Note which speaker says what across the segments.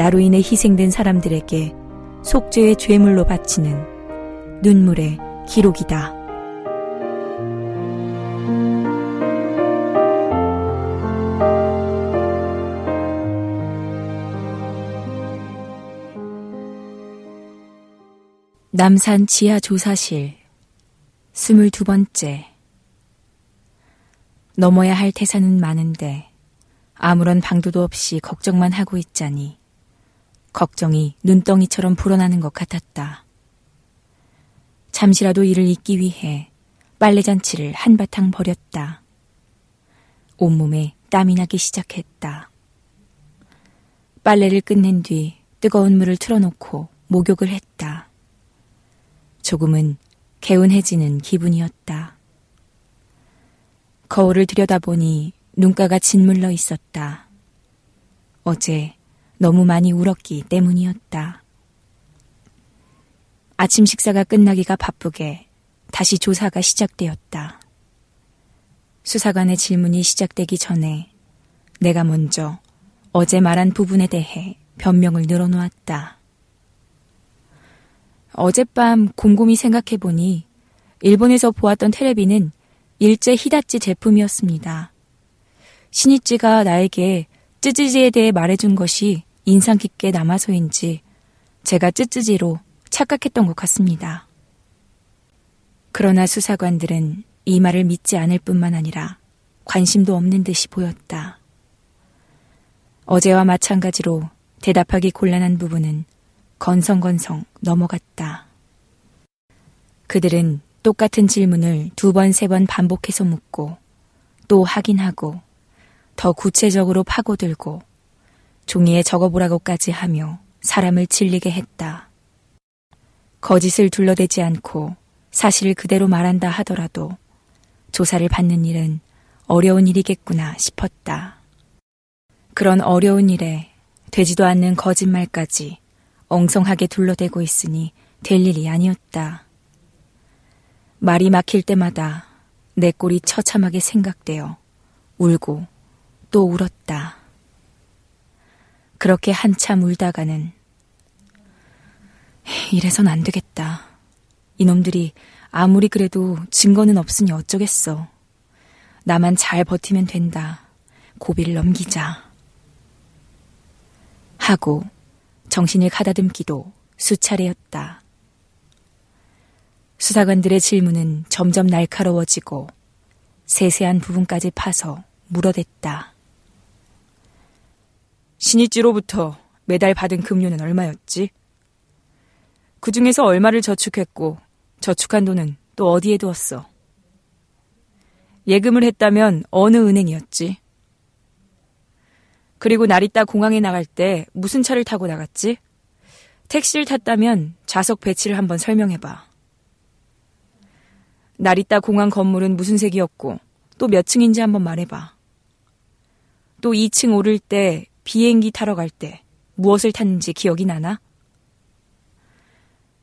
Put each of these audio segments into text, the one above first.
Speaker 1: 나로 인해 희생된 사람들에게 속죄의 죄물로 바치는 눈물의 기록이다. 남산 지하 조사실 스물두 번째 넘어야 할 태산은 많은데 아무런 방도도 없이 걱정만 하고 있자니 걱정이 눈덩이처럼 불어나는 것 같았다. 잠시라도 이를 잊기 위해 빨래잔치를 한바탕 버렸다. 온몸에 땀이 나기 시작했다. 빨래를 끝낸 뒤 뜨거운 물을 틀어놓고 목욕을 했다. 조금은 개운해지는 기분이었다. 거울을 들여다보니 눈가가 짓물러 있었다. 어제 너무 많이 울었기 때문이었다. 아침 식사가 끝나기가 바쁘게 다시 조사가 시작되었다. 수사관의 질문이 시작되기 전에 내가 먼저 어제 말한 부분에 대해 변명을 늘어놓았다. 어젯밤 곰곰이 생각해보니 일본에서 보았던 테레비는 일제 히다찌 제품이었습니다. 신이찌가 나에게 쯔쯔지에 대해 말해준 것이 인상 깊게 남아서인지 제가 쯔쯔지로 착각했던 것 같습니다. 그러나 수사관들은 이 말을 믿지 않을 뿐만 아니라 관심도 없는 듯이 보였다. 어제와 마찬가지로 대답하기 곤란한 부분은 건성건성 넘어갔다. 그들은 똑같은 질문을 두 번, 세 번 반복해서 묻고 또 확인하고 더 구체적으로 파고들고 종이에 적어보라고까지 하며 사람을 질리게 했다. 거짓을 둘러대지 않고 사실을 그대로 말한다 하더라도 조사를 받는 일은 어려운 일이겠구나 싶었다. 그런 어려운 일에 되지도 않는 거짓말까지 엉성하게 둘러대고 있으니 될 일이 아니었다. 말이 막힐 때마다 내 꼴이 처참하게 생각되어 울고 또 울었다. 그렇게 한참 울다가는 이래선 안 되겠다. 이놈들이 아무리 그래도 증거는 없으니 어쩌겠어. 나만 잘 버티면 된다. 고비를 넘기자. 하고 정신을 가다듬기도 수차례였다. 수사관들의 질문은 점점 날카로워지고 세세한 부분까지 파서 물어댔다. 신입지로부터 매달 받은 금료는 얼마였지? 그 중에서 얼마를 저축했고 저축한 돈은 또 어디에 두었어? 예금을 했다면 어느 은행이었지? 그리고 나리따 공항에 나갈 때 무슨 차를 타고 나갔지? 택시를 탔다면 좌석 배치를 한번 설명해봐. 나리따 공항 건물은 무슨 색이었고 또 몇 층인지 한번 말해봐. 또 2층 오를 때 비행기 타러 갈 때 무엇을 탔는지 기억이 나나?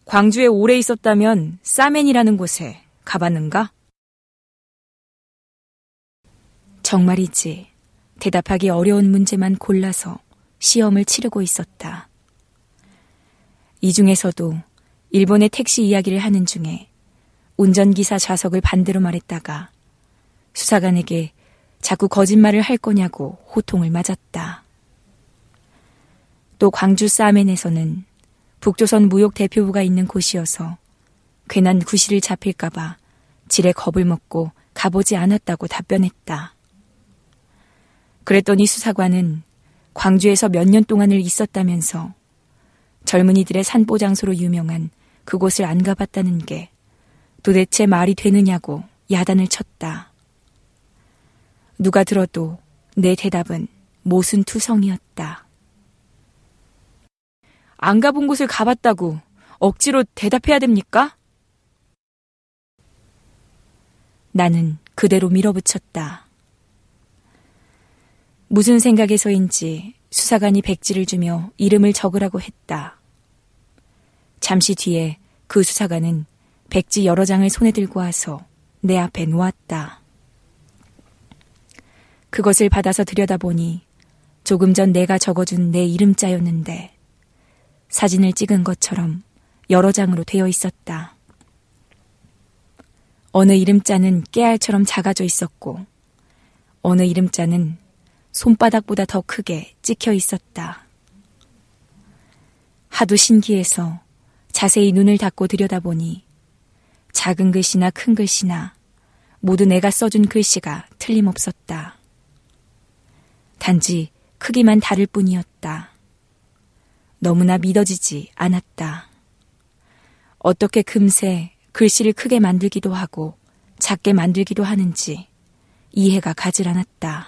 Speaker 1: 광주에 오래 있었다면 싸맨이라는 곳에 가봤는가? 정말이지. 대답하기 어려운 문제만 골라서 시험을 치르고 있었다. 이 중에서도 일본의 택시 이야기를 하는 중에 운전기사 좌석을 반대로 말했다가 수사관에게 자꾸 거짓말을 할 거냐고 호통을 맞았다. 또 광주 사멘에서는 북조선 무역 대표부가 있는 곳이어서 괜한 구실을 잡힐까봐 지레 겁을 먹고 가보지 않았다고 답변했다. 그랬더니 수사관은 광주에서 몇 년 동안을 있었다면서 젊은이들의 산보 장소로 유명한 그곳을 안 가봤다는 게 도대체 말이 되느냐고 야단을 쳤다. 누가 들어도 내 대답은 모순투성이었다. 안 가본 곳을 가봤다고 억지로 대답해야 됩니까? 나는 그대로 밀어붙였다. 무슨 생각에서인지 수사관이 백지를 주며 이름을 적으라고 했다. 잠시 뒤에 그 수사관은 백지 여러 장을 손에 들고 와서 내 앞에 놓았다. 그것을 받아서 들여다보니 조금 전 내가 적어준 내 이름자였는데 사진을 찍은 것처럼 여러 장으로 되어 있었다. 어느 이름자는 깨알처럼 작아져 있었고 어느 이름자는 손바닥보다 더 크게 찍혀 있었다. 하도 신기해서 자세히 눈을 닫고 들여다보니 작은 글씨나 큰 글씨나 모두 내가 써준 글씨가 틀림없었다. 단지 크기만 다를 뿐이었다. 너무나 믿어지지 않았다. 어떻게 금세 글씨를 크게 만들기도 하고 작게 만들기도 하는지 이해가 가질 않았다.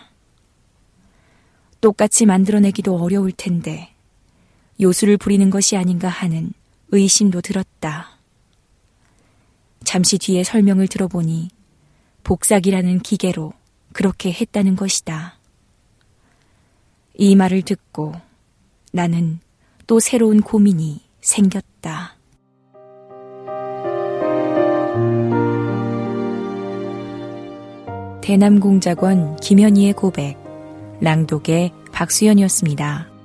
Speaker 1: 똑같이 만들어내기도 어려울 텐데 요술을 부리는 것이 아닌가 하는 의심도 들었다. 잠시 뒤에 설명을 들어보니 복사기라는 기계로 그렇게 했다는 것이다. 이 말을 듣고 나는 또 새로운 고민이 생겼다. 대남공작원 김현희의 고백, 랑독의 박수연이었습니다.